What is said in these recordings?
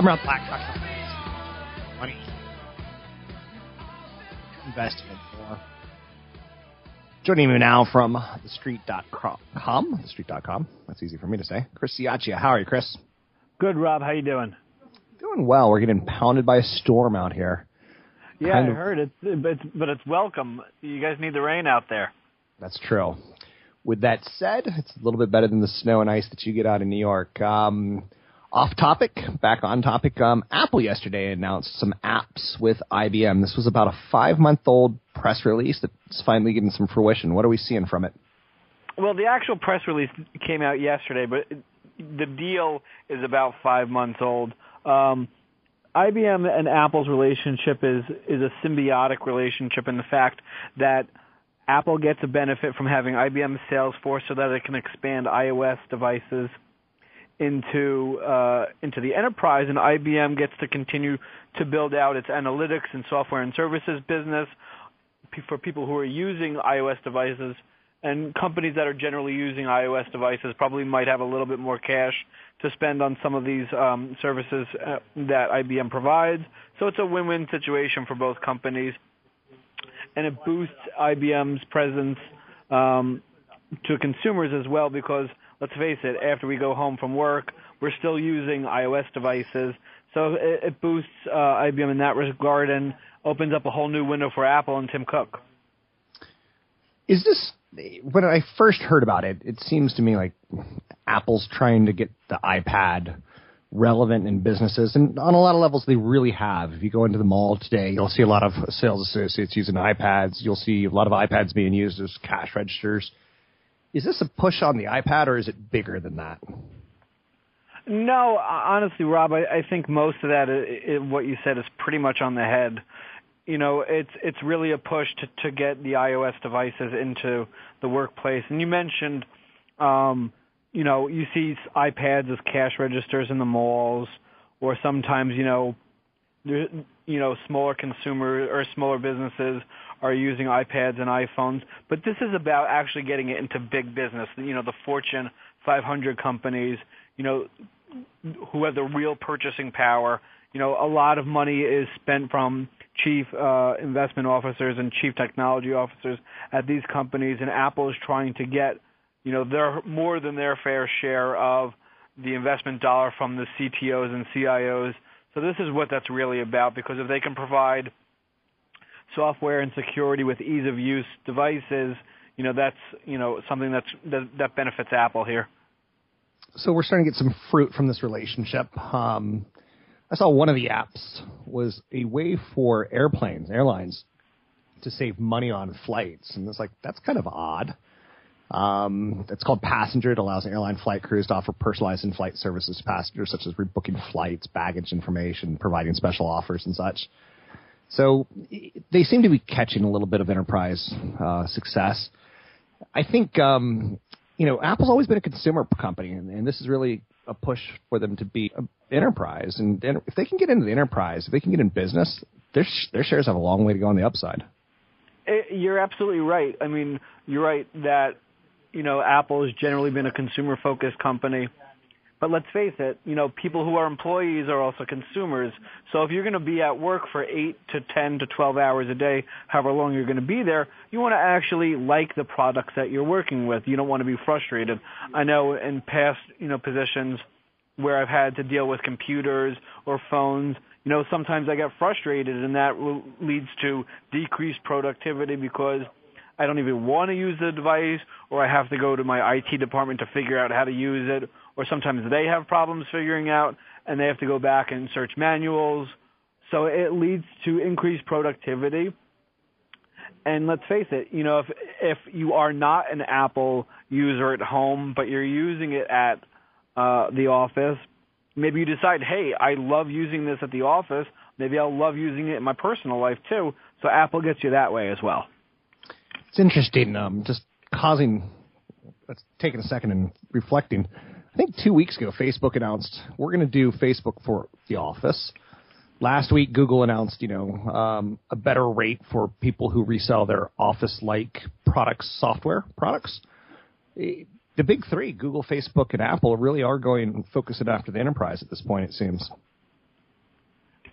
I'm around blackrock money investment for. Joining me now from thestreet.com, thestreet.com. That's easy for me to say. Chris Ciaccia. How are you, Chris? Good, Rob. How you doing? Doing well. We're getting pounded by a storm out here. Yeah, Kind I of- heard it, but it's, but it's welcome. You guys need the rain out there. That's true. With that said, it's a little bit better than the snow and ice that you get out in New York. Um, off topic, back on topic. Um, Apple yesterday announced some apps with IBM. This was about a five month old press release that's finally getting some fruition. What are we seeing from it? Well, the actual press release came out yesterday, but the deal is about five months old. Um, IBM and Apple's relationship is is a symbiotic relationship in the fact that Apple gets a benefit from having IBM Salesforce so that it can expand iOS devices into uh, into the enterprise, and IBM gets to continue to build out its analytics and software and services business for people who are using iOS devices. And companies that are generally using iOS devices probably might have a little bit more cash to spend on some of these um, services uh, that IBM provides. So it's a win-win situation for both companies, and it boosts IBM's presence um, to consumers as well because let's face it, after we go home from work, we're still using iOS devices. So it, it boosts uh, IBM in that regard and opens up a whole new window for Apple and Tim Cook. Is this when I first heard about it? It seems to me like Apple's trying to get the iPad relevant in businesses, and on a lot of levels, they really have. If you go into the mall today, you'll see a lot of sales associates using iPads. You'll see a lot of iPads being used as cash registers. Is this a push on the iPad, or is it bigger than that? No, honestly, Rob, I, I think most of that, what you said, is pretty much on the head. You know, it's it's really a push to to get the iOS devices into the workplace. And you mentioned, um, you know, you see iPads as cash registers in the malls, or sometimes, you know, you know, smaller consumer or smaller businesses are using iPads and iPhones. But this is about actually getting it into big business. You know, the Fortune 500 companies. You know, who have the real purchasing power. You know, a lot of money is spent from chief uh, investment officers and chief technology officers at these companies, and Apple is trying to get, you know, their more than their fair share of the investment dollar from the CTOs and CIOs. So this is what that's really about because if they can provide software and security with ease of use devices, you know, that's you know something that's that, that benefits Apple here. so we're starting to get some fruit from this relationship. Um, I saw one of the apps was a way for airplanes, airlines, to save money on flights, and it's like that's kind of odd. Um, it's called Passenger. It allows airline flight crews to offer personalized in-flight services to passengers, such as rebooking flights, baggage information, providing special offers, and such. So they seem to be catching a little bit of enterprise uh, success. I think um, you know Apple's always been a consumer company, and, and this is really a push for them to be enterprise. And, and if they can get into the enterprise, if they can get in business, their their shares have a long way to go on the upside. Eh, You're absolutely right. I mean, you're right that you know, Apple has generally been a consumer focused company. But let's face it, you know, people who are employees are also consumers. So if you're going to be at work for 8 to 10 to 12 hours a day, however long you're going to be there, you want to actually like the products that you're working with. You don't want to be frustrated. I know in past, you know, positions where I've had to deal with computers or phones, you know, sometimes I get frustrated and that leads to decreased productivity because I don't even want to use the device or I have to go to my IT department to figure out how to use it or sometimes they have problems figuring out and they have to go back and search manuals. So it leads to increased productivity. And let's face it, you know, if if you are not an Apple user at home, but you're using it at uh, the office, maybe you decide, hey, I love using this at the office. Maybe I'll love using it in my personal life too. So Apple gets you that way as well. It's interesting. Um, just causing, let's taking a second and reflecting. I think two weeks ago, Facebook announced we're going to do Facebook for the office. Last week, Google announced, you know, um, a better rate for people who resell their office-like products, software products. The big three, Google, Facebook, and Apple, really are going and focusing after the enterprise at this point. It seems.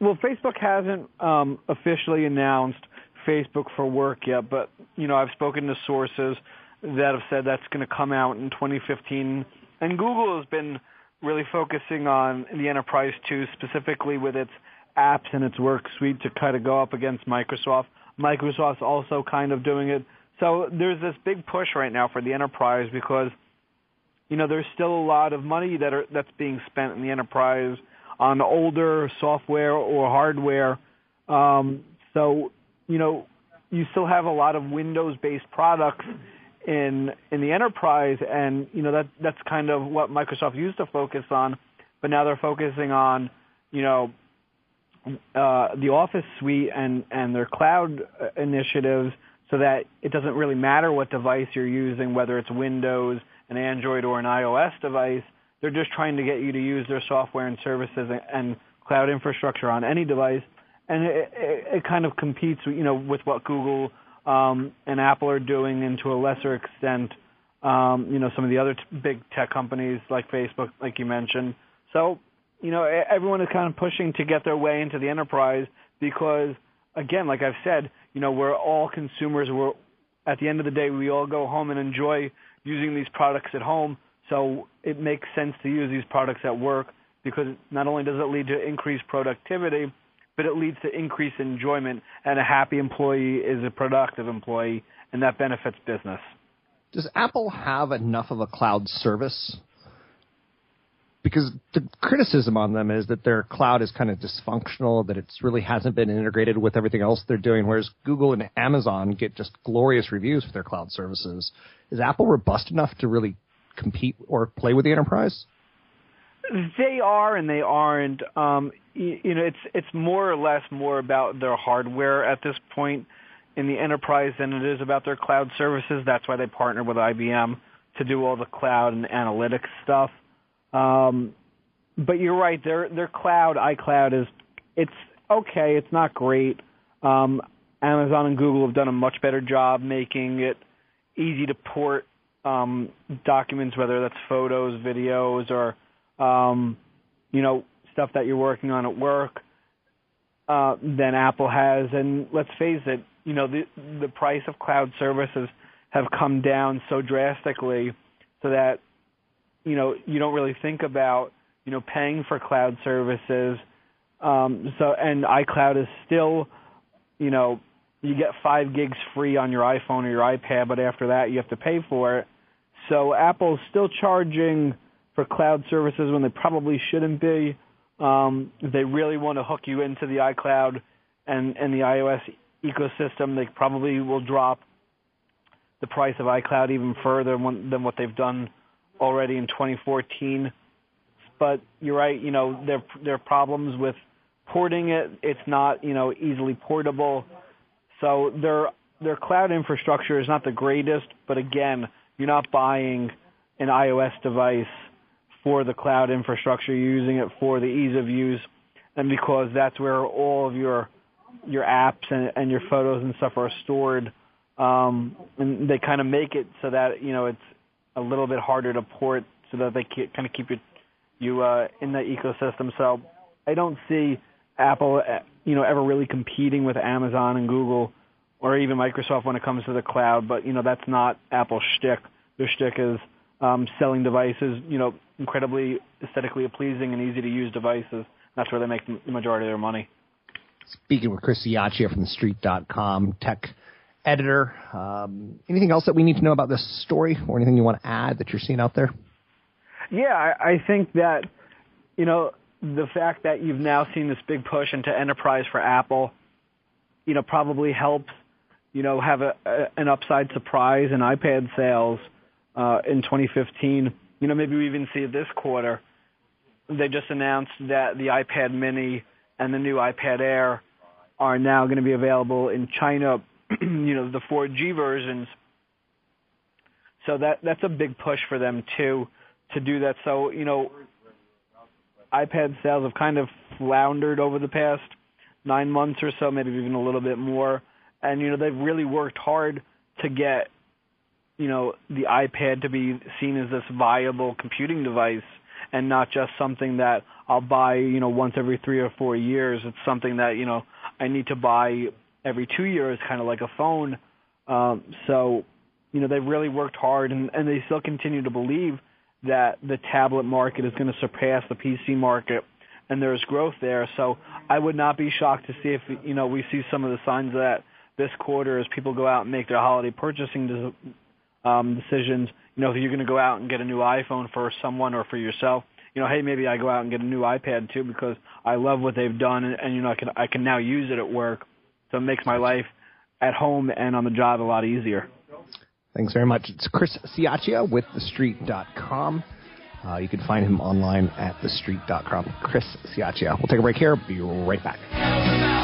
Well, Facebook hasn't um, officially announced Facebook for Work yet, but you know, I've spoken to sources that have said that's going to come out in 2015 and Google has been really focusing on the enterprise too, specifically with its apps and its work suite to kind of go up against Microsoft. Microsoft's also kind of doing it. So there's this big push right now for the enterprise because you know there's still a lot of money that are that's being spent in the enterprise on older software or hardware. Um, so you know you still have a lot of Windows-based products in in the enterprise, and you know that that's kind of what Microsoft used to focus on, but now they're focusing on you know uh, the Office suite and and their cloud uh, initiatives, so that it doesn't really matter what device you're using, whether it's Windows, an Android, or an iOS device. They're just trying to get you to use their software and services and, and cloud infrastructure on any device, and it, it, it kind of competes, you know, with what Google um, and Apple are doing, and to a lesser extent, um, you know, some of the other t- big tech companies like Facebook, like you mentioned. So, you know, everyone is kind of pushing to get their way into the enterprise because, again, like I've said, you know, we're all consumers. We're at the end of the day, we all go home and enjoy using these products at home. So it makes sense to use these products at work because not only does it lead to increased productivity, but it leads to increased enjoyment, and a happy employee is a productive employee, and that benefits business. Does Apple have enough of a cloud service? Because the criticism on them is that their cloud is kind of dysfunctional, that it really hasn't been integrated with everything else they're doing, whereas Google and Amazon get just glorious reviews for their cloud services. Is Apple robust enough to really compete or play with the enterprise? They are and they aren't. Um, you, you know, it's it's more or less more about their hardware at this point in the enterprise than it is about their cloud services. That's why they partner with IBM to do all the cloud and analytics stuff. Um, but you're right. Their their cloud, iCloud, is it's okay. It's not great. Um, Amazon and Google have done a much better job making it easy to port um, documents, whether that's photos, videos, or um, you know, stuff that you're working on at work uh, than Apple has. And let's face it, you know, the the price of cloud services have come down so drastically, so that you know you don't really think about you know paying for cloud services. Um, so and iCloud is still, you know, you get five gigs free on your iPhone or your iPad, but after that you have to pay for it. So Apple's still charging for cloud services when they probably shouldn't be. Um, they really want to hook you into the iCloud and, and the iOS ecosystem, they probably will drop the price of iCloud even further than what they've done already in 2014. But you're right, you know, there there are problems with porting it. It's not, you know, easily portable. So their their cloud infrastructure is not the greatest, but again, you're not buying an iOS device for the cloud infrastructure, you're using it for the ease of use, and because that's where all of your your apps and, and your photos and stuff are stored. Um, and they kind of make it so that you know it's a little bit harder to port so that they kind of keep you you uh, in that ecosystem. So I don't see Apple, uh, you know, ever really competing with Amazon and Google or even Microsoft when it comes to the cloud. But you know, that's not Apple's shtick. Their shtick is um, selling devices, you know, incredibly aesthetically pleasing and easy to use devices. That's where they make the majority of their money. Speaking with Chris Ciaccia from TheStreet.com, tech editor. Um, anything else that we need to know about this story, or anything you want to add that you're seeing out there? Yeah, I, I think that you know the fact that you've now seen this big push into enterprise for Apple, you know, probably helps you know have a, a an upside surprise in iPad sales Uh, in 2015. You know, maybe we even see it this quarter. They just announced that the iPad Mini and the new iPad Air are now going to be available in China. you know, the 4G versions. So that that's a big push for them too to do that. So you know, iPad sales have kind of floundered over the past nine months or so, maybe even a little bit more. And you know, they've really worked hard to get you know the iPad to be seen as this viable computing device and not just something that I'll buy you know once every three or four years. It's something that you know I need to buy every two years, kind of like a phone. Um, so you know they've really worked hard, and, and they still continue to believe that the tablet market is going to surpass the PC market, and there's growth there. So I would not be shocked to see if you know we see some of the signs of that this quarter as people go out and make their holiday purchasing um, decisions. You know, if you're going to go out and get a new iPhone for someone or for yourself, you know, hey, maybe I go out and get a new iPad too because I love what they've done, and, and you know, I can I can now use it at work, so it makes my life at home and on the job a lot easier. Thanks very much. It's Chris Ciaccia with TheStreet.com. Uh, you can find him online at TheStreet.com. Chris Ciaccia. We'll take a break here. Be right back.